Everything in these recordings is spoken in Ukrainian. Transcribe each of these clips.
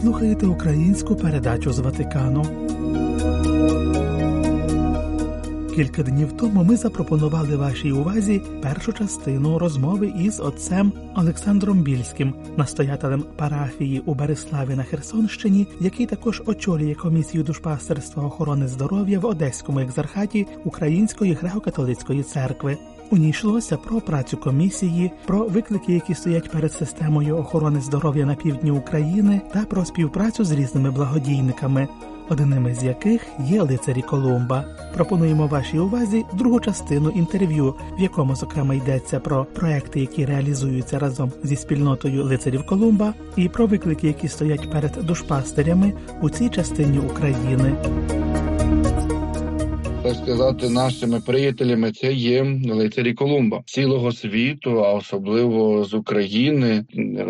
слухаєте українську передачу з Ватикану. Кілька днів тому ми запропонували вашій увазі першу частину розмови із отцем Олександром Більським, настоятелем парафії у Береславі на Херсонщині, який також очолює комісію душпастерства охорони здоров'я в Одеському екзархаті Української греко-католицької церкви. У ній йшлося про працю комісії, про виклики, які стоять перед системою охорони здоров'я на півдні України, та про співпрацю з різними благодійниками, одними з яких є лицарі Колумба. Пропонуємо вашій увазі другу частину інтерв'ю, в якому зокрема йдеться про проекти, які реалізуються разом зі спільнотою лицарів Колумба, і про виклики, які стоять перед душпастерями у цій частині України так сказати, нашими приятелями це є лицарі Колумба цілого світу, а особливо з України,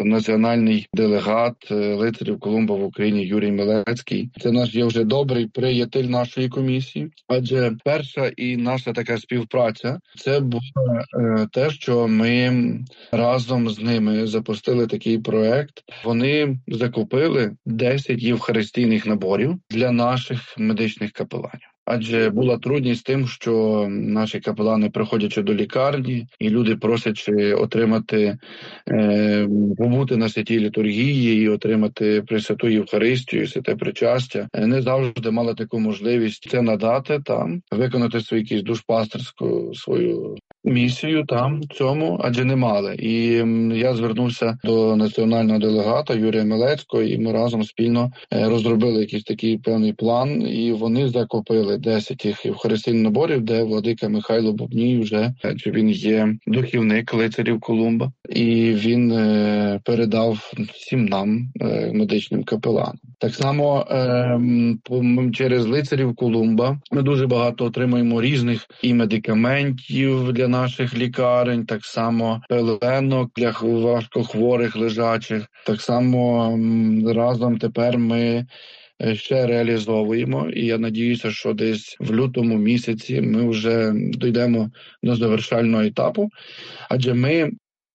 національний делегат е, лицарів Колумба в Україні Юрій Милецький. Це наш є вже добрий приятель нашої комісії. Адже перша і наша така співпраця це було е, те, що ми разом з ними запустили такий проект. Вони закупили 10 євхаристійних наборів для наших медичних капеланів адже була трудність з тим, що наші капелани приходячи до лікарні, і люди просячи отримати е, побути на святій літургії і отримати Пресвяту Євхаристію, святе причастя, е, не завжди мали таку можливість це надати там, виконати свою якісь душпастерську свою місію там цьому, адже не мали. І я звернувся до національного делегата Юрія Милецького, і ми разом спільно е, розробили якийсь такий певний план, і вони закупили 10 їх наборів, де владика Михайло Бобній вже чи він є духівник лицарів Колумба, і він е, передав всім нам е, медичним капеланам. Так само е, через лицарів Колумба ми дуже багато отримуємо різних і медикаментів для наших лікарень, так само пеленок для важкохворих лежачих. Так само разом тепер ми. Ще реалізовуємо, і я надіюся, що десь в лютому місяці ми вже дійдемо до завершального етапу, адже ми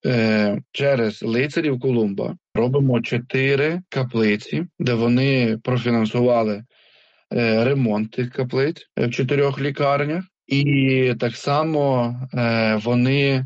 е, через лицарів Колумба робимо чотири каплиці, де вони профінансували е, ремонт тих каплиць в чотирьох лікарнях. І так само е, вони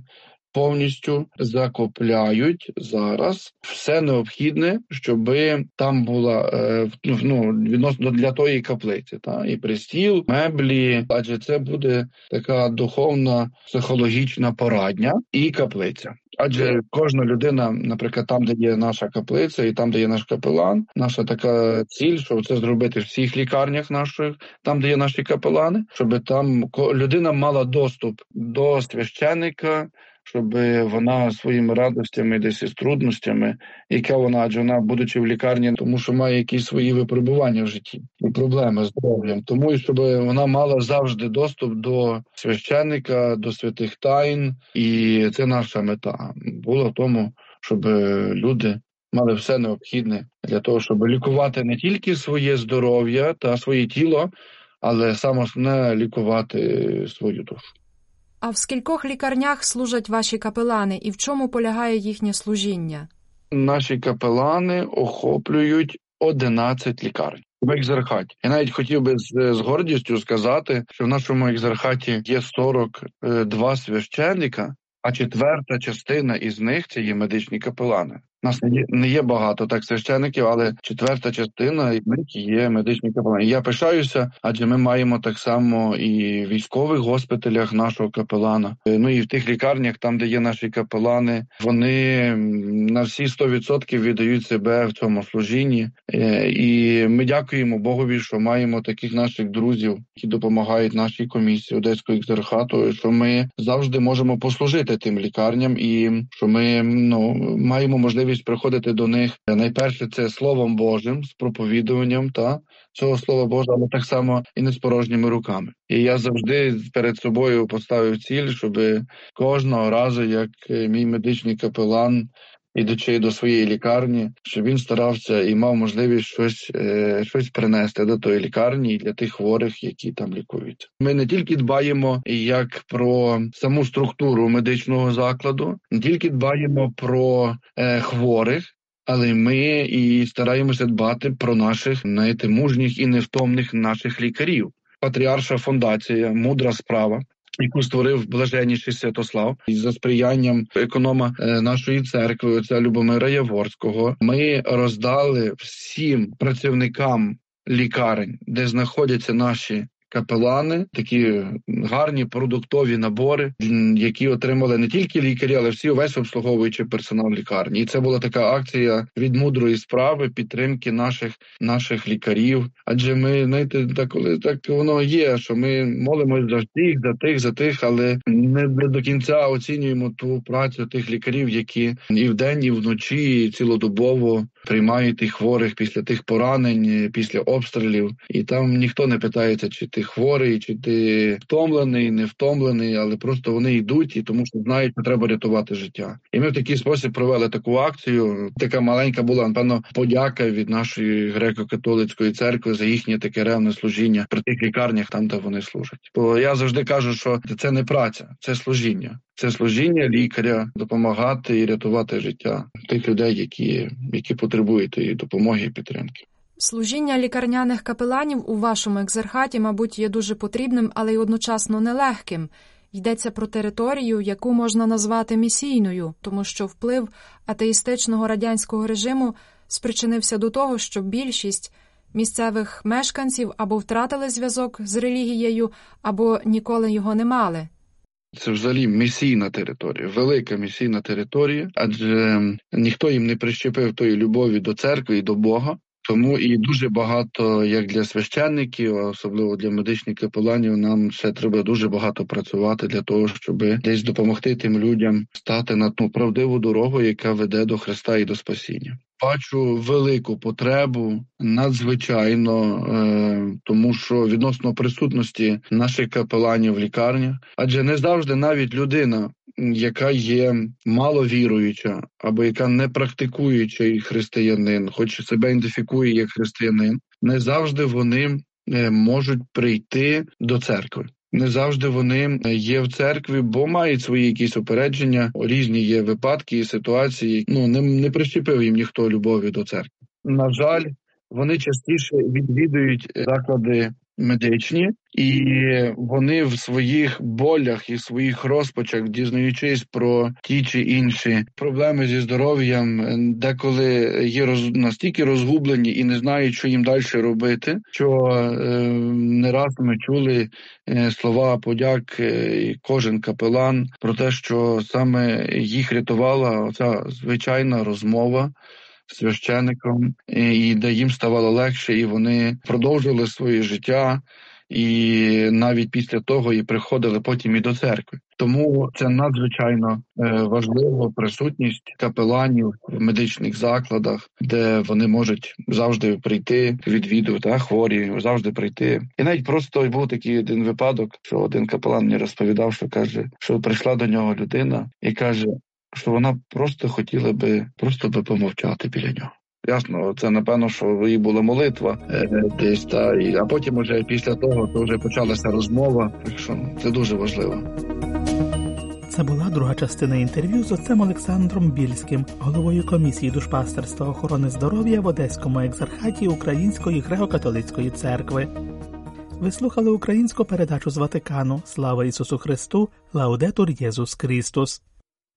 повністю закупляють зараз все необхідне, щоб там була е, ну, відносно для тої каплиці, та і пристіл, меблі, адже це буде така духовна психологічна порадня і каплиця. Адже кожна людина, наприклад, там, де є наша каплиця, і там, де є наш капелан, наша така ціль, що це зробити в всіх лікарнях наших, там, де є наші капелани, щоб там людина мала доступ до священика, щоб вона своїми радостями, десь із трудностями, яка вона адже вона, будучи в лікарні, тому що має якісь свої випробування в житті і проблеми з здоров'ям. Тому і щоб вона мала завжди доступ до священника, до святих тайн, і це наша мета була в тому, щоб люди. Мали все необхідне для того, щоб лікувати не тільки своє здоров'я та своє тіло, але саме основне лікувати свою душу. А в скількох лікарнях служать ваші капелани і в чому полягає їхнє служіння? Наші капелани охоплюють 11 лікарень. В екзархаті. Я навіть хотів би з, з гордістю сказати, що в нашому екзархаті є 42 священника, а четверта частина із них це є медичні капелани. Нас не є, багато так священиків, але четверта частина є медичні капелани. Я пишаюся, адже ми маємо так само і в військових госпіталях нашого капелана. Ну і в тих лікарнях, там де є наші капелани, вони на всі 100% віддають себе в цьому служінні. Е, і ми дякуємо Богові, що маємо таких наших друзів, які допомагають нашій комісії Одеського ексерхату, що ми завжди можемо послужити тим лікарням, і що ми ну маємо можливість можливість приходити до них найперше це словом Божим з проповідуванням та цього слова Божого, але так само і не з порожніми руками. І я завжди перед собою поставив ціль, щоб кожного разу, як мій медичний капелан ідучи до своєї лікарні, щоб він старався і мав можливість щось е, щось принести до тої лікарні для тих хворих, які там лікуються. Ми не тільки дбаємо як про саму структуру медичного закладу, не тільки дбаємо про е, хворих. але ми і стараємося дбати про наших знаєте, мужніх і невтомних наших лікарів. Патріарша фундація, мудра справа. Яку створив блаженніший Святослав. І за сприянням економа е, нашої церкви, отця Любомира Яворського, ми роздали всім працівникам лікарень, де знаходяться наші капелани, такі гарні продуктові набори, які отримали не тільки лікарі, але всі увесь обслуговуючий персонал лікарні. І це була така акція від мудрої справи підтримки наших наших лікарів. Адже ми знаєте, так коли так воно є, що ми молимось за всіх, за тих, за тих, але не до кінця оцінюємо ту працю тих лікарів, які і вдень, і вночі і цілодобово приймають тих хворих після тих поранень, після обстрілів, і там ніхто не питається, чи ти хворий, чи ти втомлений, не втомлений, але просто вони йдуть і тому, що знають, що треба рятувати життя. І ми в такий спосіб провели таку акцію. Така маленька була напевно подяка від нашої греко-католицької церкви за їхнє таке ревне служіння при тих лікарнях, там де вони служать. Бо я завжди кажу, що це не праця, це служіння. Це служіння лікаря допомагати і рятувати життя тих людей, які які потребують і допомоги і підтримки. Служіння лікарняних капеланів у вашому екзархаті, мабуть, є дуже потрібним, але й одночасно нелегким. Йдеться про територію, яку можна назвати місійною, тому що вплив атеїстичного радянського режиму спричинився до того, що більшість місцевих мешканців або втратили зв'язок з релігією, або ніколи його не мали. Це взагалі місійна територія, велика місійна територія, адже ніхто їм не прищепив тої любові до церкви і до Бога. Тому і дуже багато, як для священників, особливо для медичних капеланів, нам ще треба дуже багато працювати для того, щоб десь допомогти тим людям стати на ту правдиву дорогу, яка веде до Христа і до спасіння. Бачу велику потребу надзвичайно, е, тому що відносно присутності наших капеланів в лікарнях, адже не завжди навіть людина, яка є маловіруюча або яка не практикуючий християнин, хоч себе ідентифікує як християнин, не завжди вони е, можуть прийти до церкви. Не завжди вони є в церкві, бо мають свої якісь упередження. Різні є випадки і ситуації. Ну не не прищепив їм ніхто любові до церкви. На жаль, вони частіше відвідують заклади медичні, і вони в своїх болях і своїх розпачах, дізнаючись про ті чи інші проблеми зі здоров'ям, деколи є роз настільки розгублені і не знають, що їм далі робити. Що е, не раз ми чули е, слова подяк, е, кожен капелан про те, що саме їх рятувала оця звичайна розмова священником, і де їм ставало легше, і вони продовжили своє життя. І навіть після того і приходили потім і до церкви. Тому це надзвичайно е, важливо присутність капеланів в медичних закладах, де вони можуть завжди прийти, відвідувати а хворі, завжди прийти. І навіть просто був такий один випадок, що один капелан мені розповідав, що каже, що прийшла до нього людина і каже: що вона просто хотіла би просто би помовчати біля нього. Ясно, це напевно, що її була молитва е, десь та і а потім, уже після того, то вже почалася розмова. Так що це дуже важливо. Це була друга частина інтерв'ю з отцем Олександром Більським, головою комісії душпастерства охорони здоров'я в Одеському екзархаті Української греко-католицької церкви. Ви слухали українську передачу з Ватикану. Слава Ісусу Христу! Лаудетур Єсус Христос!